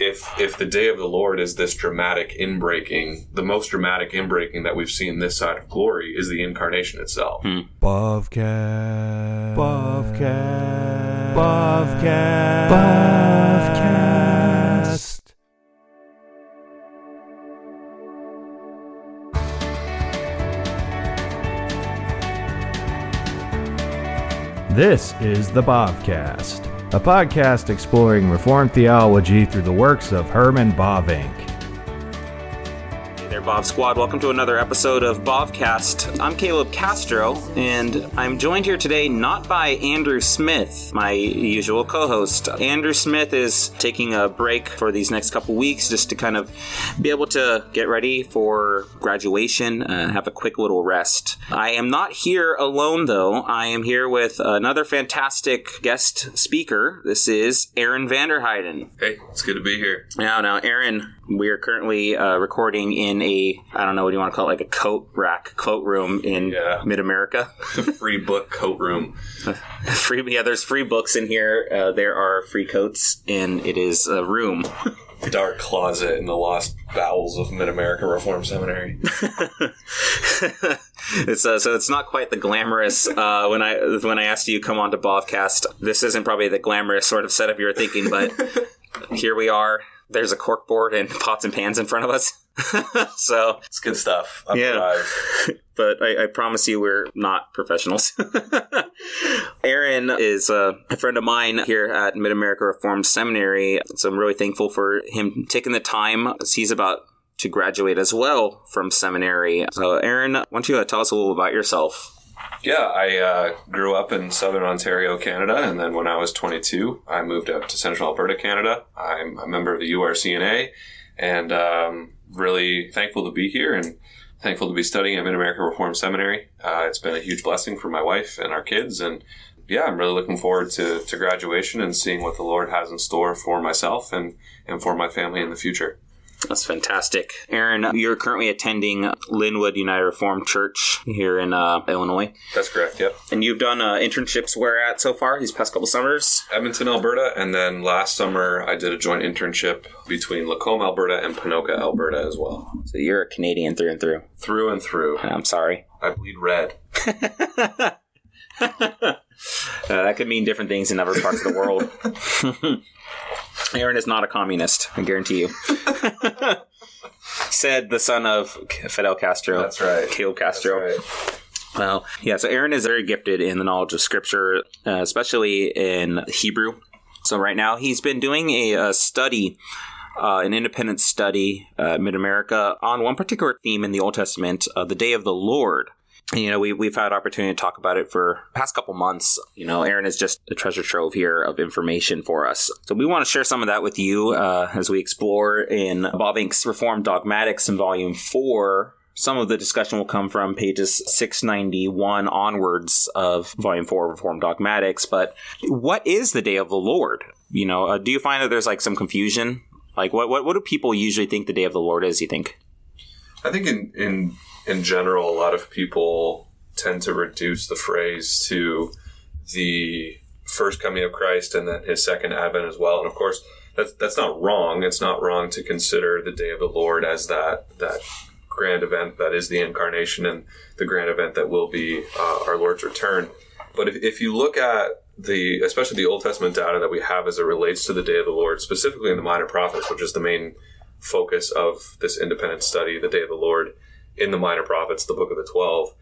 if if the day of the Lord is this dramatic inbreaking, the most dramatic inbreaking that we've seen this side of glory is the incarnation itself. Bavcast. Bavcast. Bavcast. Bavcast. This is the Bavcast, a podcast exploring Reformed theology through the works of Herman Bavinck. Bob Squad. Welcome to another episode of Bavcast. I'm Caleb Castro, and I'm joined here today not by Andrew Smith, my usual co host. Andrew Smith is taking a break for these next couple weeks just to kind of be able to get ready for graduation, uh, have a quick little rest. I am not here alone, though. I am here with another fantastic guest speaker. This is Aaron Vanderheiden. Hey, it's good to be here. Now, now, Aaron, we are currently uh, recording in a I don't know what do you want to call it, like a coat rack, coat room in Yeah. Mid America. Free book coat room. free, yeah, there's free books in here. Uh, there are free coats, and it is a room. Dark closet in the lost bowels of Mid America Reformed Seminary. it's uh, so it's not quite the glamorous. Uh, when I when I asked you to come on to Bavcast, this isn't probably the glamorous sort of setup you were thinking, but here we are. There's a corkboard and pots and pans in front of us. so It's good stuff. I'm Yeah. arrived. but I, I promise you we're not professionals. Aaron is uh, a friend of mine here at Mid America Reformed Seminary, so I'm really thankful for him taking the time. He's about to graduate as well from seminary. So, Aaron, why don't you uh, tell us a little about yourself? Yeah, I uh, grew up in southern Ontario, Canada, and then when I was 22, I moved out to central Alberta, Canada. I'm a member of the URCNA, and um, really thankful to be here and thankful to be studying at Mid America Reformed Seminary. Uh, it's been a huge blessing for my wife and our kids, and yeah, I'm really looking forward to, to graduation and seeing what the Lord has in store for myself and, and for my family in the future. That's fantastic. Aaron, you're currently attending Lynwood United Reformed Church here in uh, Illinois, That's correct, yep. and you've done uh, internships where at so far these past couple summers? Edmonton, Alberta, and then last summer I did a joint internship between Lacombe, Alberta, and Ponoka, Alberta as well. So you're a Canadian through and through. Through and through, I'm sorry. I bleed red. Uh, that could mean different things in other parts of the world. Aaron is not a communist, I guarantee you. Said the son of Fidel Castro. That's right. Caleb Castro. Right. Well, yeah, so Aaron is very gifted in the knowledge of scripture, uh, especially in Hebrew. So right now he's been doing a, a study, uh, an independent study, uh, Mid America, on one particular theme in the Old Testament, uh, the Day of the Lord. You know, we, we've had opportunity to talk about it for past couple months. You know, Aaron is just a treasure trove here of information for us. So we want to share some of that with you uh, as we explore in Bavinck's Reformed Dogmatics in Volume 4. Some of the discussion will come from pages 691 onwards of Volume 4 of Reformed Dogmatics. But what is the Day of the Lord? You know, uh, do you find that there's like some confusion? Like, what, what, what do people usually think the Day of the Lord is, you think? I think in, in in general, a lot of people tend to reduce the phrase to the first coming of Christ and then his second advent as well. And of course, that's that's not wrong. It's not wrong to consider the day of the Lord as that that grand event that is the incarnation and the grand event that will be uh, our Lord's return. But if, if you look at the especially the Old Testament data that we have as it relates to the day of the Lord, specifically in the Minor Prophets, which is the main focus of this independent study, the day of the Lord, in the Minor Prophets, the book of the Twelve,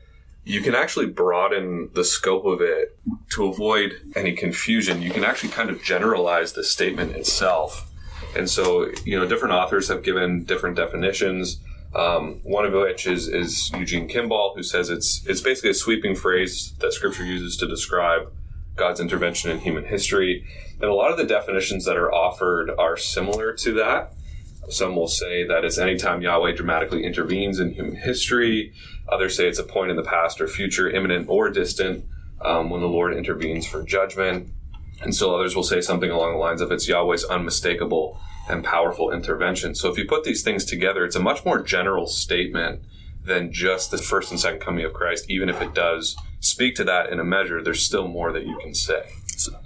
you can actually broaden the scope of it to avoid any confusion. You can actually kind of generalize the statement itself. And so, you know, different authors have given different definitions. Um, one of which is, is Eugene Kimball, who says it's it's basically a sweeping phrase that Scripture uses to describe God's intervention in human history. And a lot of the definitions that are offered are similar to that. Some will say that it's anytime Yahweh dramatically intervenes in human history. Others say it's a point in the past or future, imminent or distant, um, when the Lord intervenes for judgment. And still others will say something along the lines of it's Yahweh's unmistakable and powerful intervention. So if you put these things together, it's a much more general statement than just the first and second coming of Christ. Even if it does speak to that in a measure, there's still more that you can say.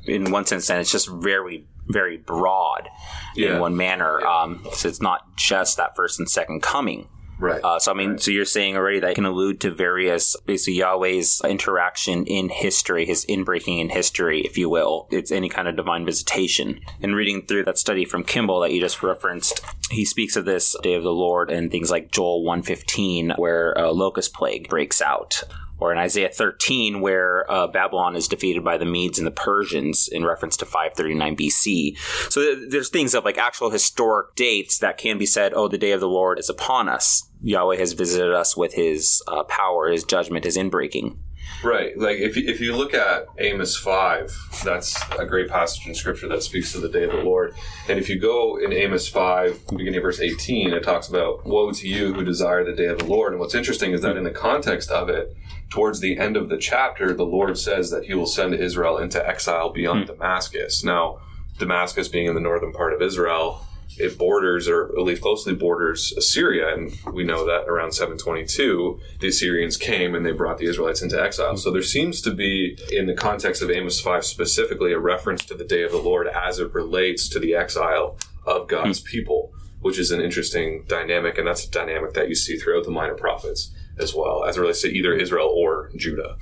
in one sense, then it's just very very broad Yeah. in one manner. Um, so it's not just that first and second coming. Right. Uh, so I mean, so you're saying already that can allude to various, basically Yahweh's interaction in history, his inbreaking in history, if you will. It's any kind of divine visitation. And reading through that study from Kimball that you just referenced, he speaks of this day of the Lord and things like Joel 115, where a locust plague breaks out. Or in Isaiah 13, where uh, Babylon is defeated by the Medes and the Persians in reference to 539 BC. So th- there's things of like actual historic dates that can be said, oh, the day of the Lord is upon us. Yahweh has visited us with his uh, power, his judgment, his inbreaking. Right. Like if you, if you look at Amos 5, that's a great passage in scripture that speaks to the day of the Lord. And if you go in Amos 5, beginning of verse 18, it talks about woe to you who desire the day of the Lord. And what's interesting is that in the context of it, towards the end of the chapter, the Lord says that he will send Israel into exile beyond hmm. Damascus. Now, Damascus being in the northern part of Israel, it borders, or at least closely borders, Assyria. And we know that around 722, the Assyrians came and they brought the Israelites into exile. So there seems to be, in the context of Amos 5 specifically, a reference to the day of the Lord as it relates to the exile of God's hmm. people, which is an interesting dynamic. And that's a dynamic that you see throughout the minor prophets as well, as it relates to either Israel or Judah.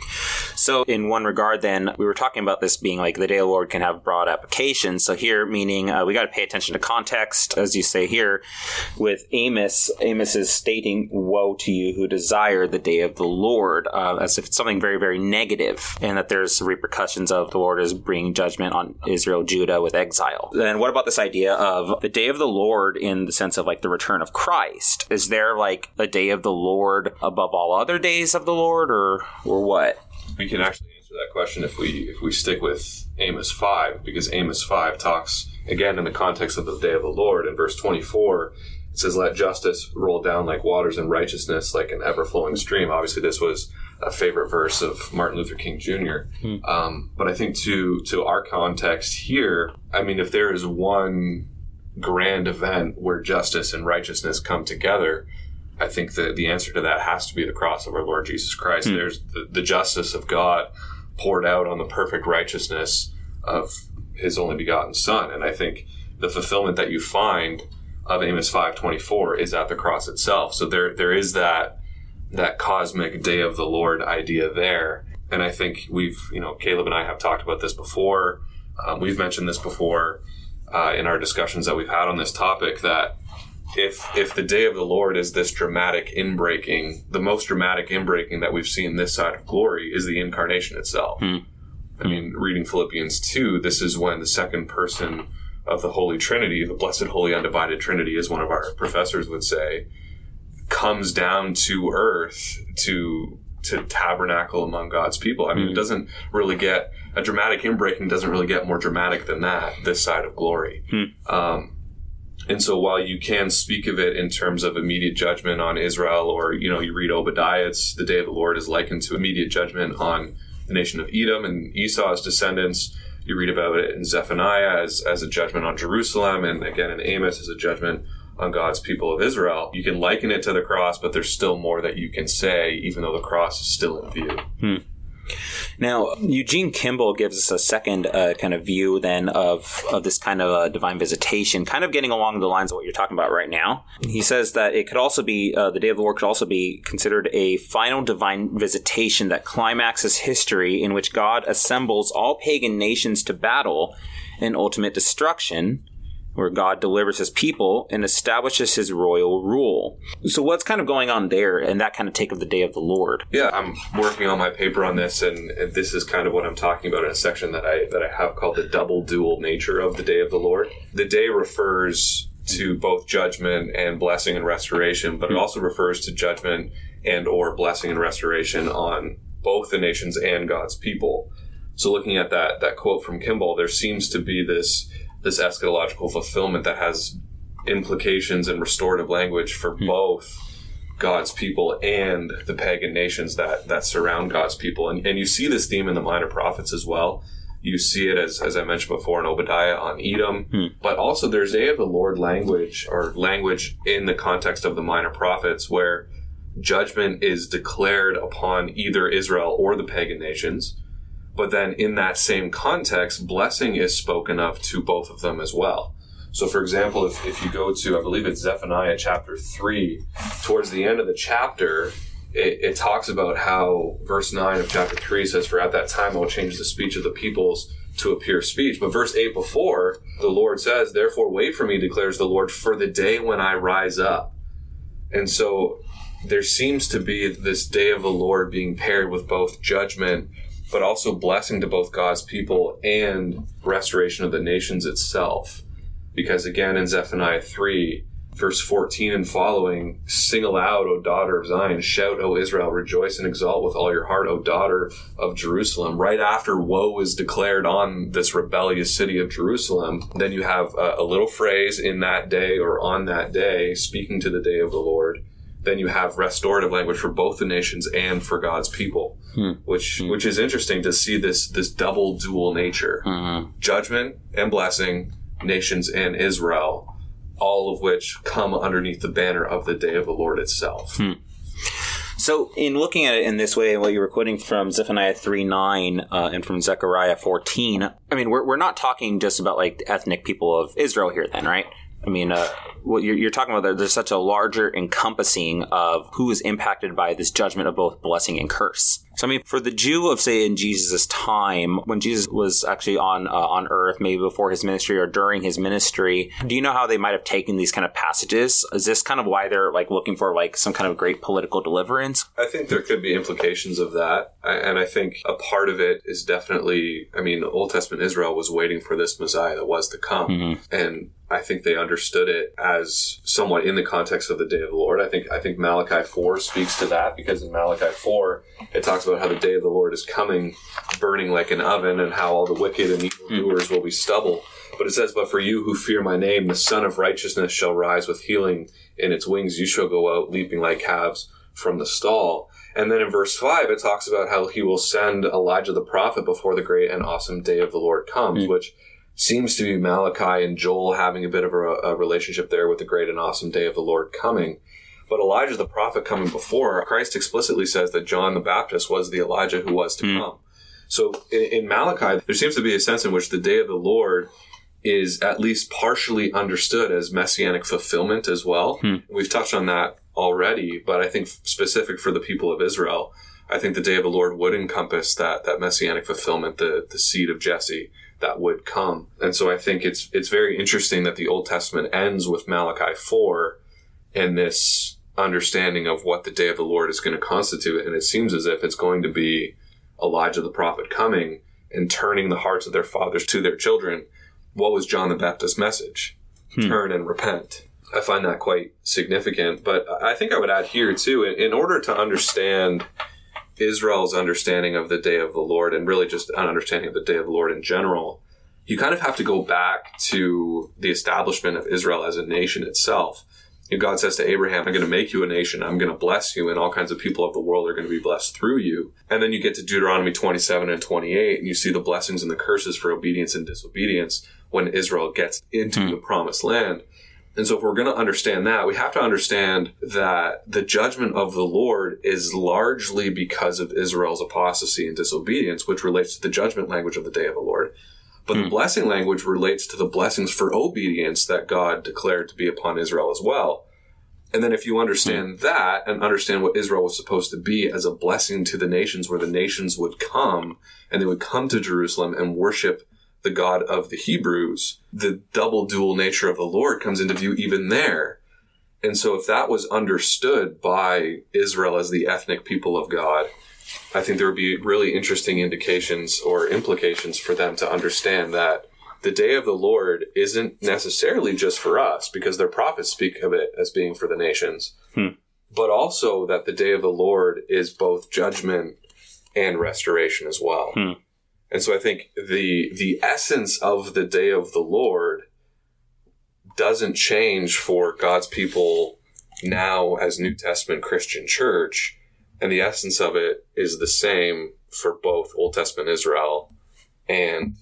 So, in one regard, then, we were talking about this being like the day of the Lord can have broad applications. So, here, meaning uh, we got to pay attention to context, as you say here, with Amos. Amos is stating, Woe to you who desire the day of the Lord, uh, as if it's something very, very negative, and that there's repercussions of the Lord is bringing judgment on Israel, Judah with exile. Then, what about this idea of the day of the Lord in the sense of like the return of Christ? Is there like a day of the Lord above all other days of the Lord, or, or what? we can actually answer that question if we if we stick with Amos five, because Amos five talks again in the context of the day of the Lord. In verse twenty four, it says, "Let justice roll down like waters, and righteousness like an ever flowing stream." Obviously, this was a favorite verse of Martin Luther King Jr. Um, but I think to to our context here, I mean, if there is one grand event where justice and righteousness come together, I think that the answer to that has to be the cross of our Lord Jesus Christ. There's the, the justice of God poured out on the perfect righteousness of His only begotten Son, and I think the fulfillment that you find of Amos five twenty four is at the cross itself. So there there is that that cosmic day of the Lord idea there, and I think we've you know Caleb and I have talked about this before. Um, we've mentioned this before uh, in our discussions that we've had on this topic that if if the day of the Lord is this dramatic inbreaking, the most dramatic inbreaking that we've seen this side of glory is the incarnation itself. Hmm. I mean, reading Philippians two, this is when the second person of the Holy Trinity, the blessed, holy, undivided Trinity, as one of our professors would say, comes down to earth to to tabernacle among God's people. I mean, it hmm. doesn't really get a dramatic inbreaking doesn't really get more dramatic than that this side of glory. Hmm. Um, and so while you can speak of it in terms of immediate judgment on Israel, or you know, you read Obadiah, it's the day of the Lord is likened to immediate judgment on the nation of Edom and Esau's descendants. You read about it in Zephaniah as, as a judgment on Jerusalem, and again in Amos as a judgment on God's people of Israel. You can liken it to the cross, but there's still more that you can say, even though the cross is still in view. Hmm. Now, Eugene Kimball gives us a second uh, kind of view then of, of this kind of uh, divine visitation, kind of getting along the lines of what you're talking about right now. He says that it could also be, uh, the Day of the Lord could also be considered a final divine visitation that climaxes history in which God assembles all pagan nations to battle in ultimate destruction where God delivers his people and establishes his royal rule. So what's kind of going on there and that kind of take of the day of the Lord? Yeah, I'm working on my paper on this, and, and this is kind of what I'm talking about in a section that I that I have called the double dual nature of the day of the Lord. The day refers to both judgment and blessing and restoration, but it also refers to judgment and or blessing and restoration on both the nations and God's people. So looking at that that quote from Kimball, there seems to be this this eschatological fulfillment that has implications and restorative language for hmm. both God's people and the pagan nations that that surround God's people. And, and you see this theme in the minor prophets as well. You see it as as I mentioned before in Obadiah on Edom, hmm. but also there's day of the Lord language or language in the context of the minor prophets where judgment is declared upon either Israel or the pagan nations But then in that same context, blessing is spoken of to both of them as well. So, for example, if, if you go to, I believe it's Zephaniah chapter 3, towards the end of the chapter, it, it, talks about how verse 9 of chapter 3 says, For at that time I will change the speech of the peoples to a pure speech. But verse 8 before, the Lord says, Therefore wait for me, declares the Lord, for the day when I rise up. And so there seems to be this day of the Lord being paired with both judgment, but also blessing to both God's people and restoration of the nations itself. Because again, in Zephaniah 3, verse 14 and following, sing aloud, O daughter of Zion, shout, O Israel, rejoice and exult with all your heart, O daughter of Jerusalem. Right after woe is declared on this rebellious city of Jerusalem, then you have a, a little phrase in that day or on that day, speaking to the day of the Lord then you have restorative language for both the nations and for God's people, hmm. which hmm. which is interesting to see this this double dual nature, uh-huh. judgment and blessing, nations and Israel, all of which come underneath the banner of the day of the Lord itself. Hmm. So, in looking at it in this way, what you were quoting from Zephaniah 3 9 uh, and from Zechariah 14, I mean, we're, we're not talking just about like ethnic people of Israel here, then, right? I mean, uh, what you're, you're, talking about, there's such a larger encompassing of who is impacted by this judgment of both blessing and curse. So, I mean, for the Jew of, say, in Jesus' time, when Jesus was actually on uh, on earth, maybe before his ministry or during his ministry, do you know how they might have taken these kind of passages? Is this kind of why they're like looking for like some kind of great political deliverance? I think there could be implications of that, and I think a part of it is definitely. I mean, Old Testament Israel was waiting for this Messiah that was to come, mm-hmm. and I think they understood it as somewhat in the context of the day of the Lord. I think I think Malachi four speaks to that because in Malachi four it talks about how the day of the Lord is coming, burning like an oven, and how all the wicked and evil hmm. doers will be stubble. But it says, But for you who fear my name, the Sun of Righteousness shall rise with healing in its wings. You shall go out leaping like calves from the stall. And then in verse 5, it talks about how he will send Elijah the prophet before the great and awesome day of the Lord comes, mm. which seems to be Malachi and Joel having a bit of a, a, relationship there with the great and awesome day of the Lord coming. But Elijah the prophet coming before, Christ explicitly says that John the Baptist was the Elijah who was to mm. come. So in, in Malachi, there seems to be a sense in which the day of the Lord is at least partially understood as messianic fulfillment as well. Hmm. We've touched on that already, but I think specific for the people of Israel, I think the day of the Lord would encompass that that messianic fulfillment, the the seed of Jesse that would come. And so I think it's it's very interesting that the Old Testament ends with Malachi 4 and this understanding of what the day of the Lord is going to constitute. And it seems as if it's going to be Elijah the prophet coming and turning the hearts of their fathers to their children. What was John the Baptist's message? Hmm. Turn and repent. I find that quite significant. But I think I would add here too, in order to understand Israel's understanding of the day of the Lord and really just an understanding of the day of the Lord in general, you kind of have to go back to the establishment of Israel as a nation itself. God says to Abraham, I'm going to make you a nation. I'm going to bless you, and all kinds of people of the world are going to be blessed through you. And then you get to Deuteronomy 27 and 28, and you see the blessings and the curses for obedience and disobedience when Israel gets into mm. the promised land. And so, if we're going to understand that, we have to understand that the judgment of the Lord is largely because of Israel's apostasy and disobedience, which relates to the judgment language of the day of the Lord. But hmm. the blessing language relates to the blessings for obedience that God declared to be upon Israel as well. And then if you understand hmm. that and understand what Israel was supposed to be as a blessing to the nations where the nations would come and they would come to Jerusalem and worship the God of the Hebrews, the double dual nature of the Lord comes into view even there. And so if that was understood by Israel as the ethnic people of God, I think there would be really interesting indications or implications for them to understand that the day of the Lord isn't necessarily just for us, because their prophets speak of it as being for the nations, hmm. but also that the day of the Lord is both judgment and restoration as well. Hmm. And so I think the the essence of the day of the Lord doesn't change for God's people now as New Testament Christian church and the essence of it is the same for both Old Testament Israel and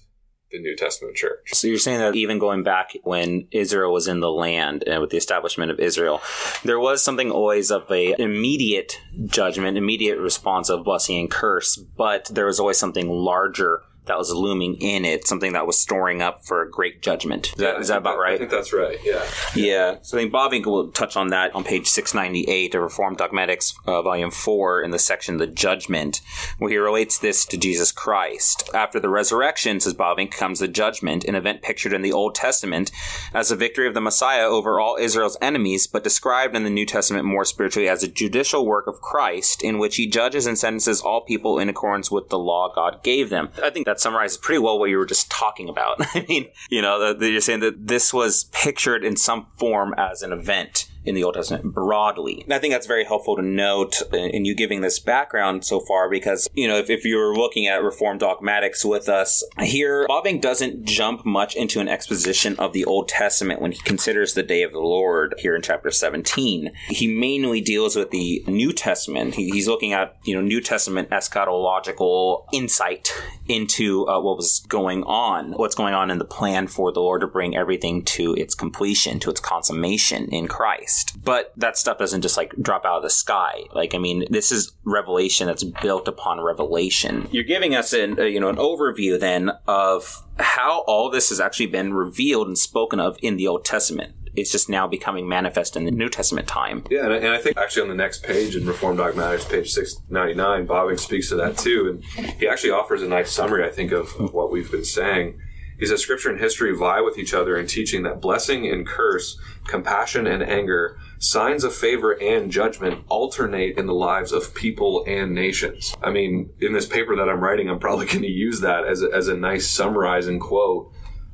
the New Testament church. So you're saying that even going back when Israel was in the land and with the establishment of Israel, there was something always of a immediate judgment, immediate response of blessing and curse, but there was always something larger that was looming in it, something that was storing up for a great judgment. Is that, I is that about right? I think that's right. Yeah. Yeah. So I think Bob Bavinck will touch on that on page 698 of Reformed Dogmatics, uh, volume 4, in the section The Judgment, where he relates this to Jesus Christ. After the resurrection, says Bob Bavinck, comes the judgment, an event pictured in the Old Testament as a victory of the Messiah over all Israel's enemies, but described in the New Testament more spiritually as a judicial work of Christ, in which he judges and sentences all people in accordance with the law God gave them. I think that summarizes pretty well what you were just talking about. I mean, you know, you're saying that this was pictured in some form as an event in the Old Testament broadly. And I think that's very helpful to note in you giving this background so far because, you know, if, if you're looking at Reformed dogmatics with us here, Bavinck doesn't jump much into an exposition of the Old Testament when he considers the day of the Lord here in chapter 17. He mainly deals with the New Testament. He, he's looking at, you know, New Testament eschatological insight into uh, what was going on, what's going on in the plan for the Lord to bring everything to its completion, to its consummation in Christ. But that stuff doesn't just like drop out of the sky. Like, I mean, this is revelation that's built upon revelation. You're giving us an, uh, you know, an overview then of how all this has actually been revealed and spoken of in the Old Testament. It's just now becoming manifest in the New Testament time. Yeah, and I, and I think actually on the next page in Reformed Dogmatics, page 699, Bavinck speaks to that too. And he actually offers a nice summary, I think, of, of what we've been saying. He says Scripture and history vie with each other in teaching that blessing and curse, compassion and anger, signs of favor and judgment alternate in the lives of people and nations. I mean, in this paper that I'm writing, I'm probably going to use that as a, as a nice summarizing quote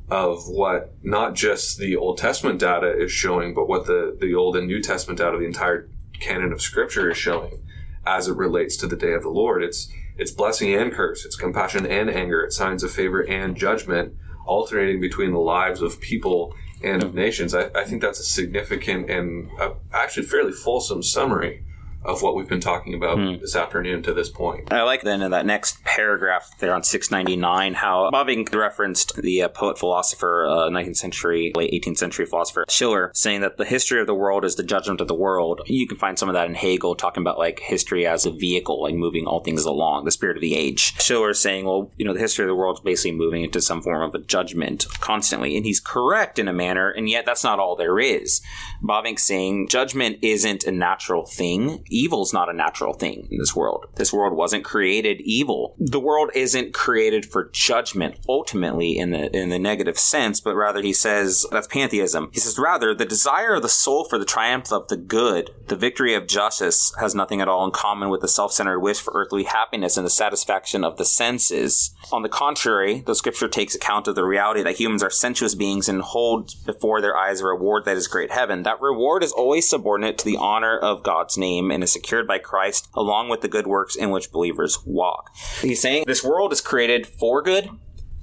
of what not just the Old Testament data is showing, but what the, the Old and New Testament data, the entire canon of Scripture is showing as it relates to the day of the Lord. It's it's blessing and curse, it's compassion and anger, it's signs of favor and judgment, alternating between the lives of people and of nations. I, I think that's a significant and uh, actually fairly fulsome summary of what we've been talking about this afternoon to this point. I like then in that next paragraph there on 699 how Bavinck referenced the uh, poet philosopher, uh, 19th century, late 18th century philosopher Schiller, saying that the history of the world is the judgment of the world. You can find some of that in Hegel talking about like history as a vehicle, like moving all things along, the spirit of the age. Schiller is saying, well, you know, the history of the world is basically moving into some form of a judgment constantly. And he's correct in a manner, and yet that's not all there is. Bavinck's saying judgment isn't a natural thing evil's not a natural thing in this world. This world wasn't created evil. The world isn't created for judgment ultimately in the in the negative sense, but rather he says that's pantheism. He says rather the desire of the soul for the triumph of the good, the victory of justice has nothing at all in common with the self-centered wish for earthly happiness and the satisfaction of the senses. On the contrary, the scripture takes account of the reality that humans are sensuous beings and hold before their eyes a reward that is great heaven. That reward is always subordinate to the honor of God's name and is secured by Christ along with the good works in which believers walk. He's saying this world is created for good.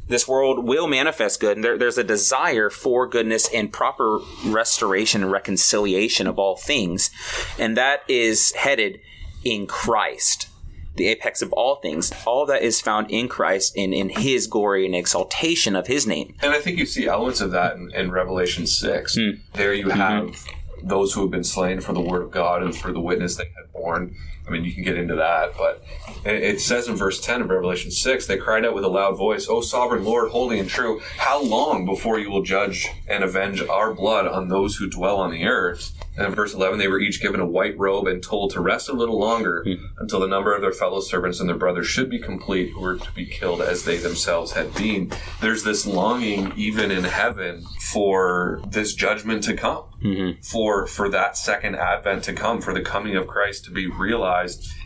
This world will manifest good, and there, there's a desire for goodness and proper restoration and reconciliation of all things, and that is headed in Christ the apex of all things. All that is found in Christ and in His glory and exaltation of His name. And I think you see elements of that in, in Revelation 6. Hmm. There you mm-hmm. have those who have been slain for the word of God and for the witness they had borne. I mean, you can get into that, but it says in verse 10 of Revelation 6 they cried out with a loud voice, O sovereign Lord, holy and true, how long before you will judge and avenge our blood on those who dwell on the earth? And in verse 11, they were each given a white robe and told to rest a little longer hmm. until the number of their fellow servants and their brothers should be complete, who were to be killed as they themselves had been. There's this longing, even in heaven, for this judgment to come, mm-hmm. for for that second advent to come, for the coming of Christ to be realized,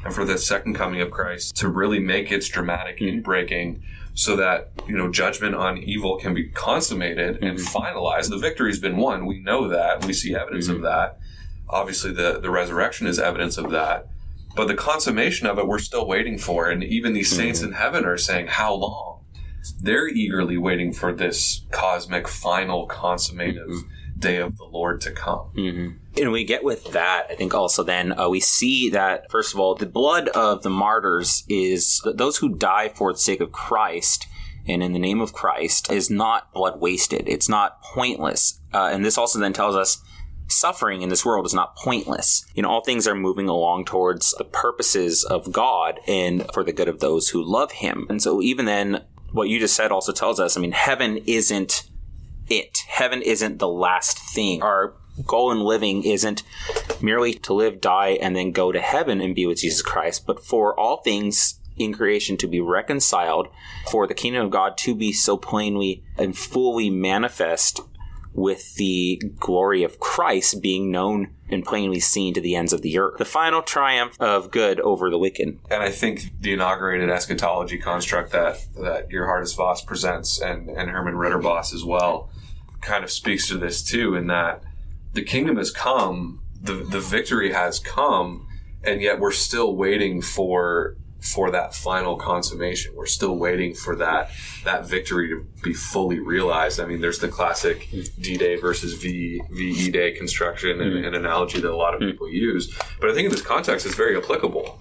and for the second coming of Christ to really make its dramatic breaking, so that you know judgment on evil can be consummated and mm-hmm. finalized. The victory's been won. We know that. We see evidence of mm-hmm. that. Obviously, the the resurrection is evidence of that. But the consummation of it, we're still waiting for. And even these mm-hmm. saints in heaven are saying, "How long?" They're eagerly waiting for this cosmic, final, consummative day of the Lord to come. And we get with that, I think also then uh, we see that, first of all, the blood of the martyrs is those who die for the sake of Christ and in the name of Christ is not blood wasted. It's not pointless. Uh, and this also then tells us suffering in this world is not pointless. You know, all things are moving along towards the purposes of God and for the good of those who love Him. And so, even then, what you just said also tells us I mean, heaven isn't it. Heaven isn't the last thing. Our goal in living isn't merely to live, die, and then go to heaven and be with Jesus Christ, but for all things in creation to be reconciled, for the kingdom of God to be so plainly and fully manifest with the glory of Christ being known and plainly seen to the ends of the earth. The final triumph of good over the wicked. And I think the inaugurated eschatology construct that that Geerhardus Vos presents and, and Herman Ridderbos as well kind of speaks to this too, in that the kingdom has come, the the victory has come, and yet we're still waiting for for that final consummation. We're still waiting for that that victory to be fully realized. I mean, there's the classic D-Day versus v, VE Day construction and, mm-hmm. and analogy that a lot of mm-hmm. people use, but I think in this context, it's very applicable.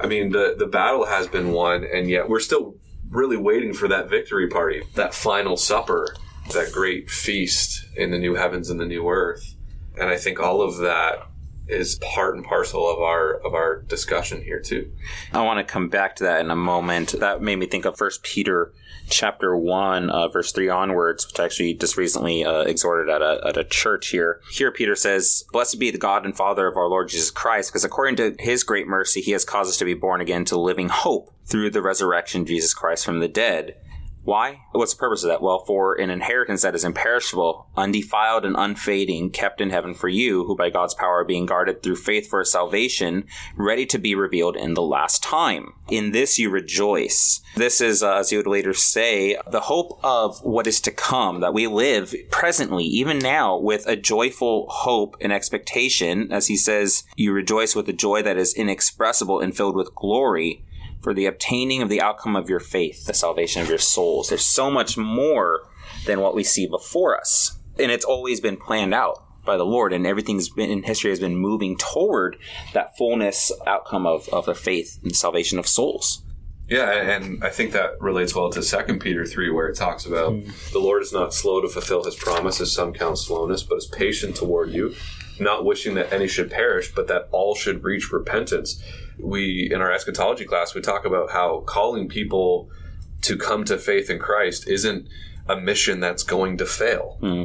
I mean, the the battle has been won, and yet we're still really waiting for that victory party, that final supper, that great feast in the new heavens and the new earth. And I think all of that is part and parcel of our of our discussion here too. I want to come back to that in a moment. That made me think of First Peter chapter 1 uh, verse 3 onwards which I actually just recently uh, exhorted at a, at a church here here peter says blessed be the god and father of our lord jesus christ because according to his great mercy he has caused us to be born again to living hope through the resurrection of jesus christ from the dead why? What's the purpose of that? Well, for an inheritance that is imperishable, undefiled, and unfading, kept in heaven for you, who by God's power are being guarded through faith for salvation, ready to be revealed in the last time. In this you rejoice. This is, uh, as he would later say, the hope of what is to come, that we live presently, even now, with a joyful hope and expectation. As he says, you rejoice with a joy that is inexpressible and filled with glory for the obtaining of the outcome of your faith, the salvation of your souls. There's so much more than what we see before us. And it's always been planned out by the Lord, and everything's been in history has been moving toward that fullness outcome of, of the faith and salvation of souls. Yeah, and I think that relates well to Second Peter three, where it talks about hmm. the Lord is not slow to fulfill His promise, as some count slowness, but is patient toward you, not wishing that any should perish, but that all should reach repentance. We in our eschatology class we talk about how calling people to come to faith in Christ isn't a mission that's going to fail. Hmm.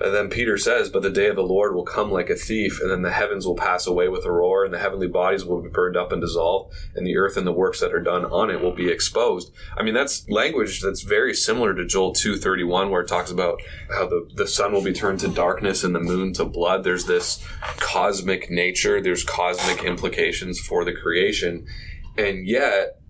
And then Peter says, But the day of the Lord will come like a thief, and then the heavens will pass away with a roar, and the heavenly bodies will be burned up and dissolved, and the earth and the works that are done on it will be exposed. I mean, that's language that's very similar to Joel 2.31, where it talks about how the, the sun will be turned to darkness and the moon to blood. There's this cosmic nature, there's cosmic implications for the creation. And yet,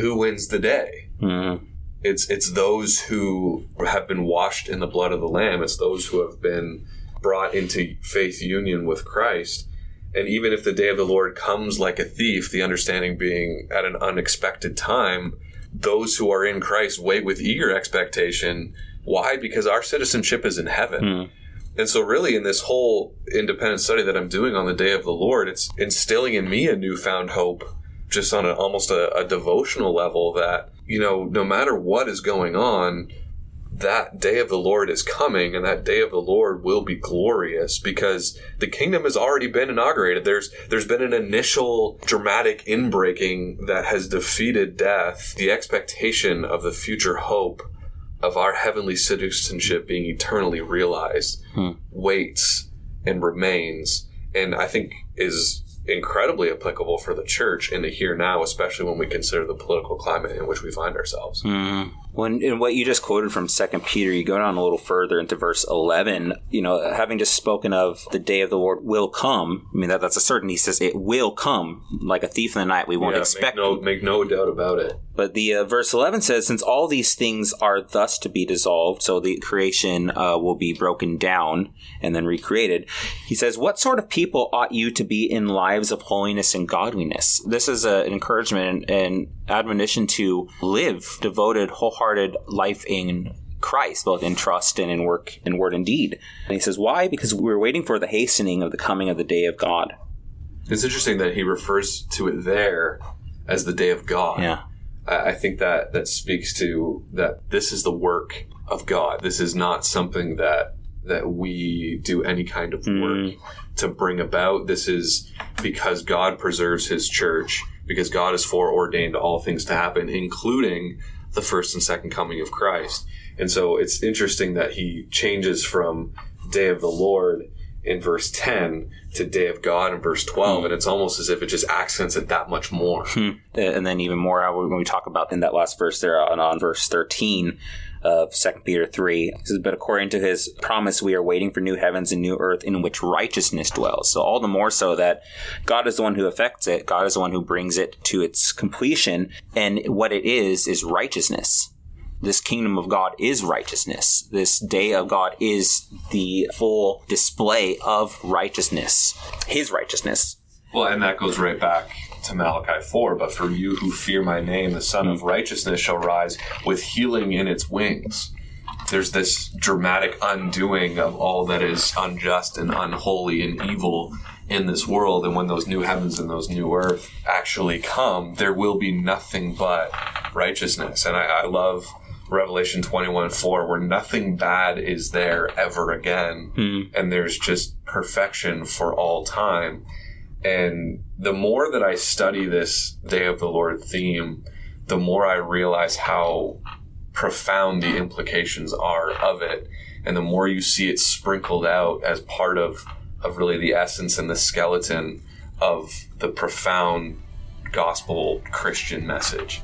who wins the day? Mm-hmm. It's it's those who have been washed in the blood of the Lamb. It's those who have been brought into faith union with Christ. And even if the day of the Lord comes like a thief, the understanding being at an unexpected time, those who are in Christ wait with eager expectation. Why? Because our citizenship is in heaven. Hmm. And so, really, in this whole independent study that I'm doing on the day of the Lord, it's instilling in me a newfound hope, just on a, almost a, a devotional level, that, you know, no matter what is going on, that day of the Lord is coming, and that day of the Lord will be glorious because the kingdom has already been inaugurated. There's there's been an initial dramatic inbreaking that has defeated death. The expectation of the future hope of our heavenly citizenship being eternally realized hmm. waits and remains, and I think is incredibly applicable for the church in the here now, especially when we consider the political climate in which we find ourselves. Mm-hmm. When in what you just quoted from Second Peter, you go down a little further into verse eleven. You know, having just spoken of the day of the Lord will come. I mean, that that's a certainty. He says it will come like a thief in the night. We won't Yeah, expect. make no make no doubt about it. But the uh, verse 11 says, Since all these things are thus to be dissolved, so the creation uh, will be broken down and then recreated, he says, What sort of people ought you to be in lives of holiness and godliness? This is a, an encouragement and admonition to live devoted, wholehearted life in Christ, both in trust and in work, in word and deed. And he says, Why? Because we're waiting for the hastening of the coming of the day of God. It's interesting that he refers to it there as the day of God. Yeah. I I think that that speaks to that this is the work of God. This is not something that that we do any kind of work mm. to bring about. This is because God preserves His church, because God has foreordained all things to happen, including the first and second coming of Christ. And so it's interesting that He changes from Day of the Lord in verse 10 to Day of God in verse 12, hmm. and it's almost as if it just accents it that much more. Hmm. and then even more uh, when we talk about in that last verse there uh, on, on verse 13 of 2 peter 3 it says, but according to his promise we are waiting for new heavens and new earth in which righteousness dwells. So all the more so that god is the one who affects it. God is the one who brings it to its completion. And what it is is righteousness. This kingdom of God is righteousness. This day of God is the full display of righteousness, His righteousness. Well, and that goes right back to Malachi 4. But for you who fear my name, the Sun of Righteousness shall rise with healing in its wings. There's this dramatic undoing of all that is unjust and unholy and evil in this world. And when those new heavens and those new earth actually come, there will be nothing but righteousness. And I, I love Revelation 21 4, where nothing bad is there ever again. Hmm. And there's just perfection for all time. And the more that I study this Day of the Lord theme, the more I realize how profound the implications are of it. And the more you see it sprinkled out as part of, of really the essence and the skeleton of the profound gospel Christian message.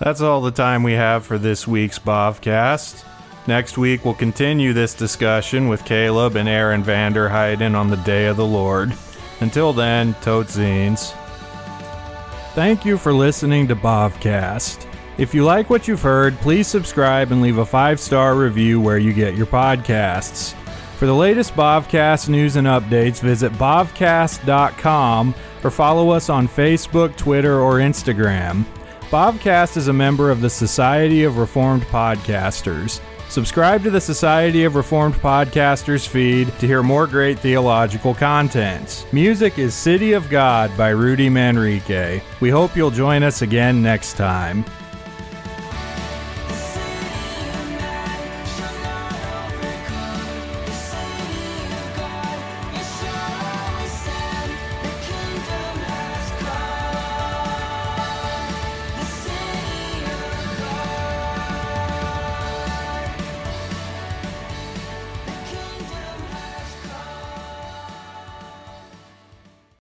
That's all the time we have for this week's Bavcast. Next week, we'll continue this discussion with Caleb and Aaron Vander Heiden on the Day of the Lord. Until then, tot ziens. Thank you for listening to Bavcast. If you like what you've heard, please subscribe and leave a five star review where you get your podcasts. For the latest Bavcast news and updates, visit bavcast.com or follow us on Facebook, Twitter, or Instagram. Bavcast is a member of the Society of Reformed Podcasters. Subscribe to the Society of Reformed Podcasters feed to hear more great theological content. Music is City of God by Rudy Manrique. We hope you'll join us again next time.